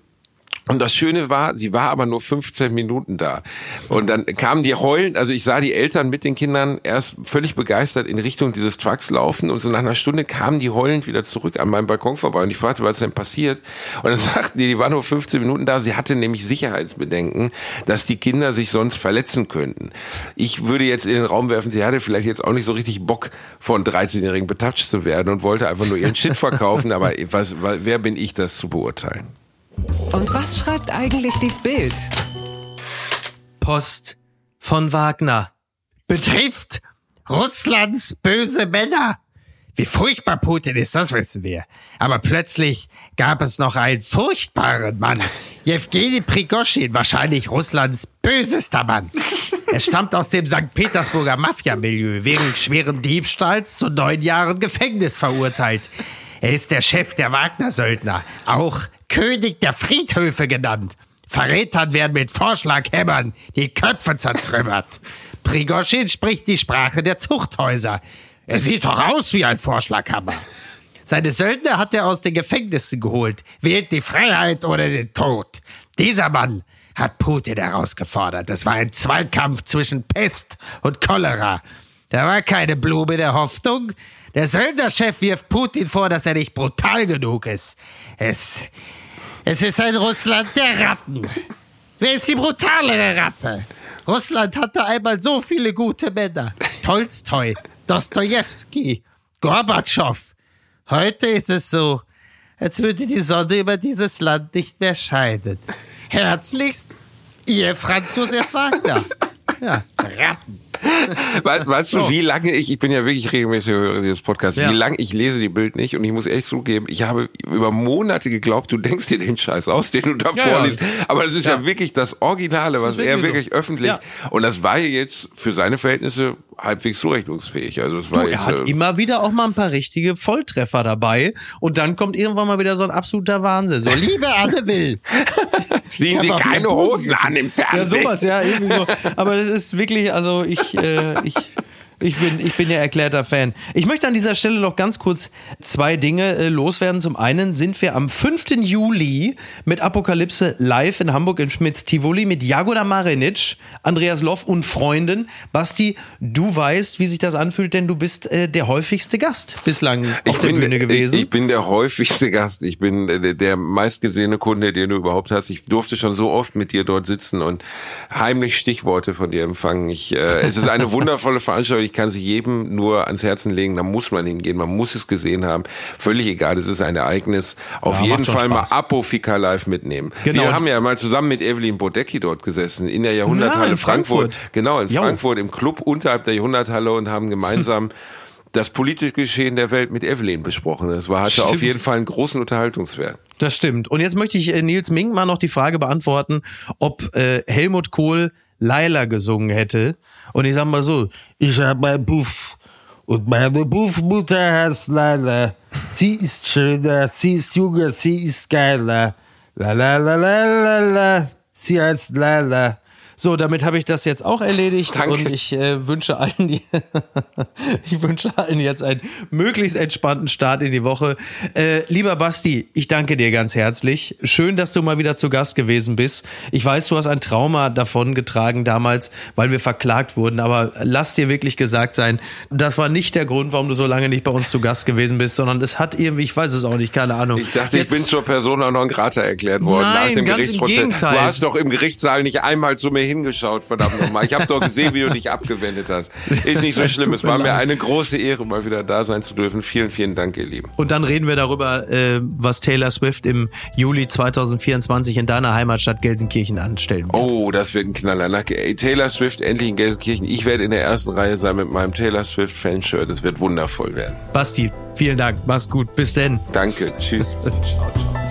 Und das Schöne war, sie war aber nur 15 Minuten da. Und dann kamen die heulen, also ich sah die Eltern mit den Kindern erst völlig begeistert in Richtung dieses Trucks laufen und so nach einer Stunde kamen die heulend wieder zurück an meinem Balkon vorbei und ich fragte, was denn passiert? Und dann <laughs> sagten die, die war nur 15 Minuten da, sie hatte nämlich Sicherheitsbedenken, dass die Kinder sich sonst verletzen könnten. Ich würde jetzt in den Raum werfen, sie hatte vielleicht jetzt auch nicht so richtig Bock, von 13-Jährigen betatscht zu werden und wollte einfach nur ihren Shit verkaufen, aber <laughs> was, wer bin ich, das zu beurteilen? Und was schreibt eigentlich die Bild? Post von Wagner. Betrifft Russlands böse Männer. Wie furchtbar Putin ist, das wissen wir. Aber plötzlich gab es noch einen furchtbaren Mann. <laughs> Jewgeni Prigoschin, wahrscheinlich Russlands bösester Mann. <laughs> Er stammt aus dem St. Petersburger Mafia-Milieu, wegen schweren Diebstahls zu neun Jahren Gefängnis verurteilt. Er ist der Chef der Wagner-Söldner, auch König der Friedhöfe genannt. Verrätern werden mit Vorschlaghämmern die Köpfe zertrümmert. <laughs> Prigoschin spricht die Sprache der Zuchthäuser. Er sieht doch aus wie ein Vorschlaghammer. Seine Söldner hat er aus den Gefängnissen geholt. Wählt die Freiheit oder den Tod. Dieser Mann hat Putin herausgefordert. Es war ein Zweikampf zwischen Pest und Cholera. Da war keine Blume der Hoffnung. Der Söldnerchef wirft Putin vor, dass er nicht brutal genug ist. Es, es ist ein Russland der Ratten. Wer ist die brutalere Ratte? Russland hatte einmal so viele gute Männer. Tolstoi, Dostoevsky, Gorbatschow. Heute ist es so, als würde die Sonne über dieses Land nicht mehr scheinen. Herzlichst, Ihr Franz Josef Wagner. Ja, Ratten. <laughs> Weißt du, wie lange ich, ich bin ja wirklich regelmäßig Hörer dieses Podcasts, ja. wie lange ich lese die Bild nicht und ich muss echt zugeben, ich habe über Monate geglaubt, du denkst dir den Scheiß aus, den du da ja, vorliest. Aber das ist ja. wirklich das Originale, was wirklich er wirklich so. öffentlich, und das war jetzt für seine Verhältnisse halbwegs zurechnungsfähig. Also es war du, jetzt, er hat äh, immer wieder auch mal ein paar richtige Volltreffer dabei und dann kommt irgendwann mal wieder so ein absoluter Wahnsinn. So, liebe Anne Will. <laughs> Ziehen Sie keine Hosen an im Fernsehen. Ja, sowas, ja, irgendwie so. Aber das ist wirklich, also ich, äh, ich ich bin, ich bin ja erklärter Fan. Ich möchte an dieser Stelle noch ganz kurz zwei Dinge äh, loswerden. Zum einen sind wir am 5. Juli mit Apokalypse live in Hamburg im Schmitz Tivoli mit Jagoda Marinic, Andreas Loff und Freunden. Basti, du weißt, wie sich das anfühlt, denn du bist äh, der häufigste Gast bislang auf ich der bin, Bühne gewesen. Ich, ich, bin der häufigste Gast. Ich bin der, der meistgesehene Kunde, den du überhaupt hast. Ich durfte schon so oft mit dir dort sitzen und heimlich Stichworte von dir empfangen. Ich, äh, es ist eine <laughs> wundervolle Veranstaltung ich kann sie jedem nur ans Herzen legen, da muss man hingehen, man muss es gesehen haben. Völlig egal, es ist ein Ereignis. Auf ja, jeden Fall mal Apofika live mitnehmen. Genau. Wir haben ja mal zusammen mit Evelyn Bodecki dort gesessen, in der Jahrhunderthalle ja, in Frankfurt. Frankfurt. Genau, in jo. Frankfurt, im Club unterhalb der Jahrhunderthalle und haben gemeinsam <laughs> das politische Geschehen der Welt mit Evelyn besprochen. Das war, hatte stimmt. auf jeden Fall einen großen Unterhaltungswert. Das stimmt. Und jetzt möchte ich äh, Nils Mink mal noch die Frage beantworten, ob äh, Helmut Kohl Laila gesungen hätte. Und ich sag mal so, ich habe ein Buff und meine Buffmutter heißt Laila. Sie ist schöner, sie ist jünger, sie ist geiler. La la la la la la. Sie heißt Laila. So, damit habe ich das jetzt auch erledigt Danke. und ich äh, wünsche allen die <laughs> ich wünsche allen jetzt einen möglichst entspannten Start in die Woche. Äh, lieber Basti, ich danke dir ganz herzlich. Schön, dass du mal wieder zu Gast gewesen bist. Ich weiß, du hast ein Trauma davon getragen damals, weil wir verklagt wurden, aber lass dir wirklich gesagt sein, das war nicht der Grund, warum du so lange nicht bei uns zu Gast gewesen bist, sondern es hat irgendwie, ich weiß es auch nicht, keine Ahnung. Ich dachte, jetzt, ich bin zur Persona non grata erklärt worden nein, nach dem ganz Gerichtsprozess. Im Gegenteil. Du hast doch im Gerichtssaal nicht einmal zu mir hingeschaut, verdammt nochmal. Ich habe doch gesehen, wie du dich abgewendet hast. Ist nicht so schlimm. Es war mir eine große Ehre, mal wieder da sein zu dürfen. Vielen, vielen Dank, ihr Lieben. Und dann reden wir darüber, äh, was Taylor Swift im Juli 2024 in deiner Heimatstadt Gelsenkirchen anstellen wird. Oh, das wird ein Knaller. Ey, Taylor Swift endlich in Gelsenkirchen. Ich werde in der ersten Reihe sein mit meinem Taylor Swift Fanshirt. Das wird wundervoll werden. Basti, vielen Dank. Mach's gut. Bis denn. Danke. Tschüss. ciao, <laughs> ciao.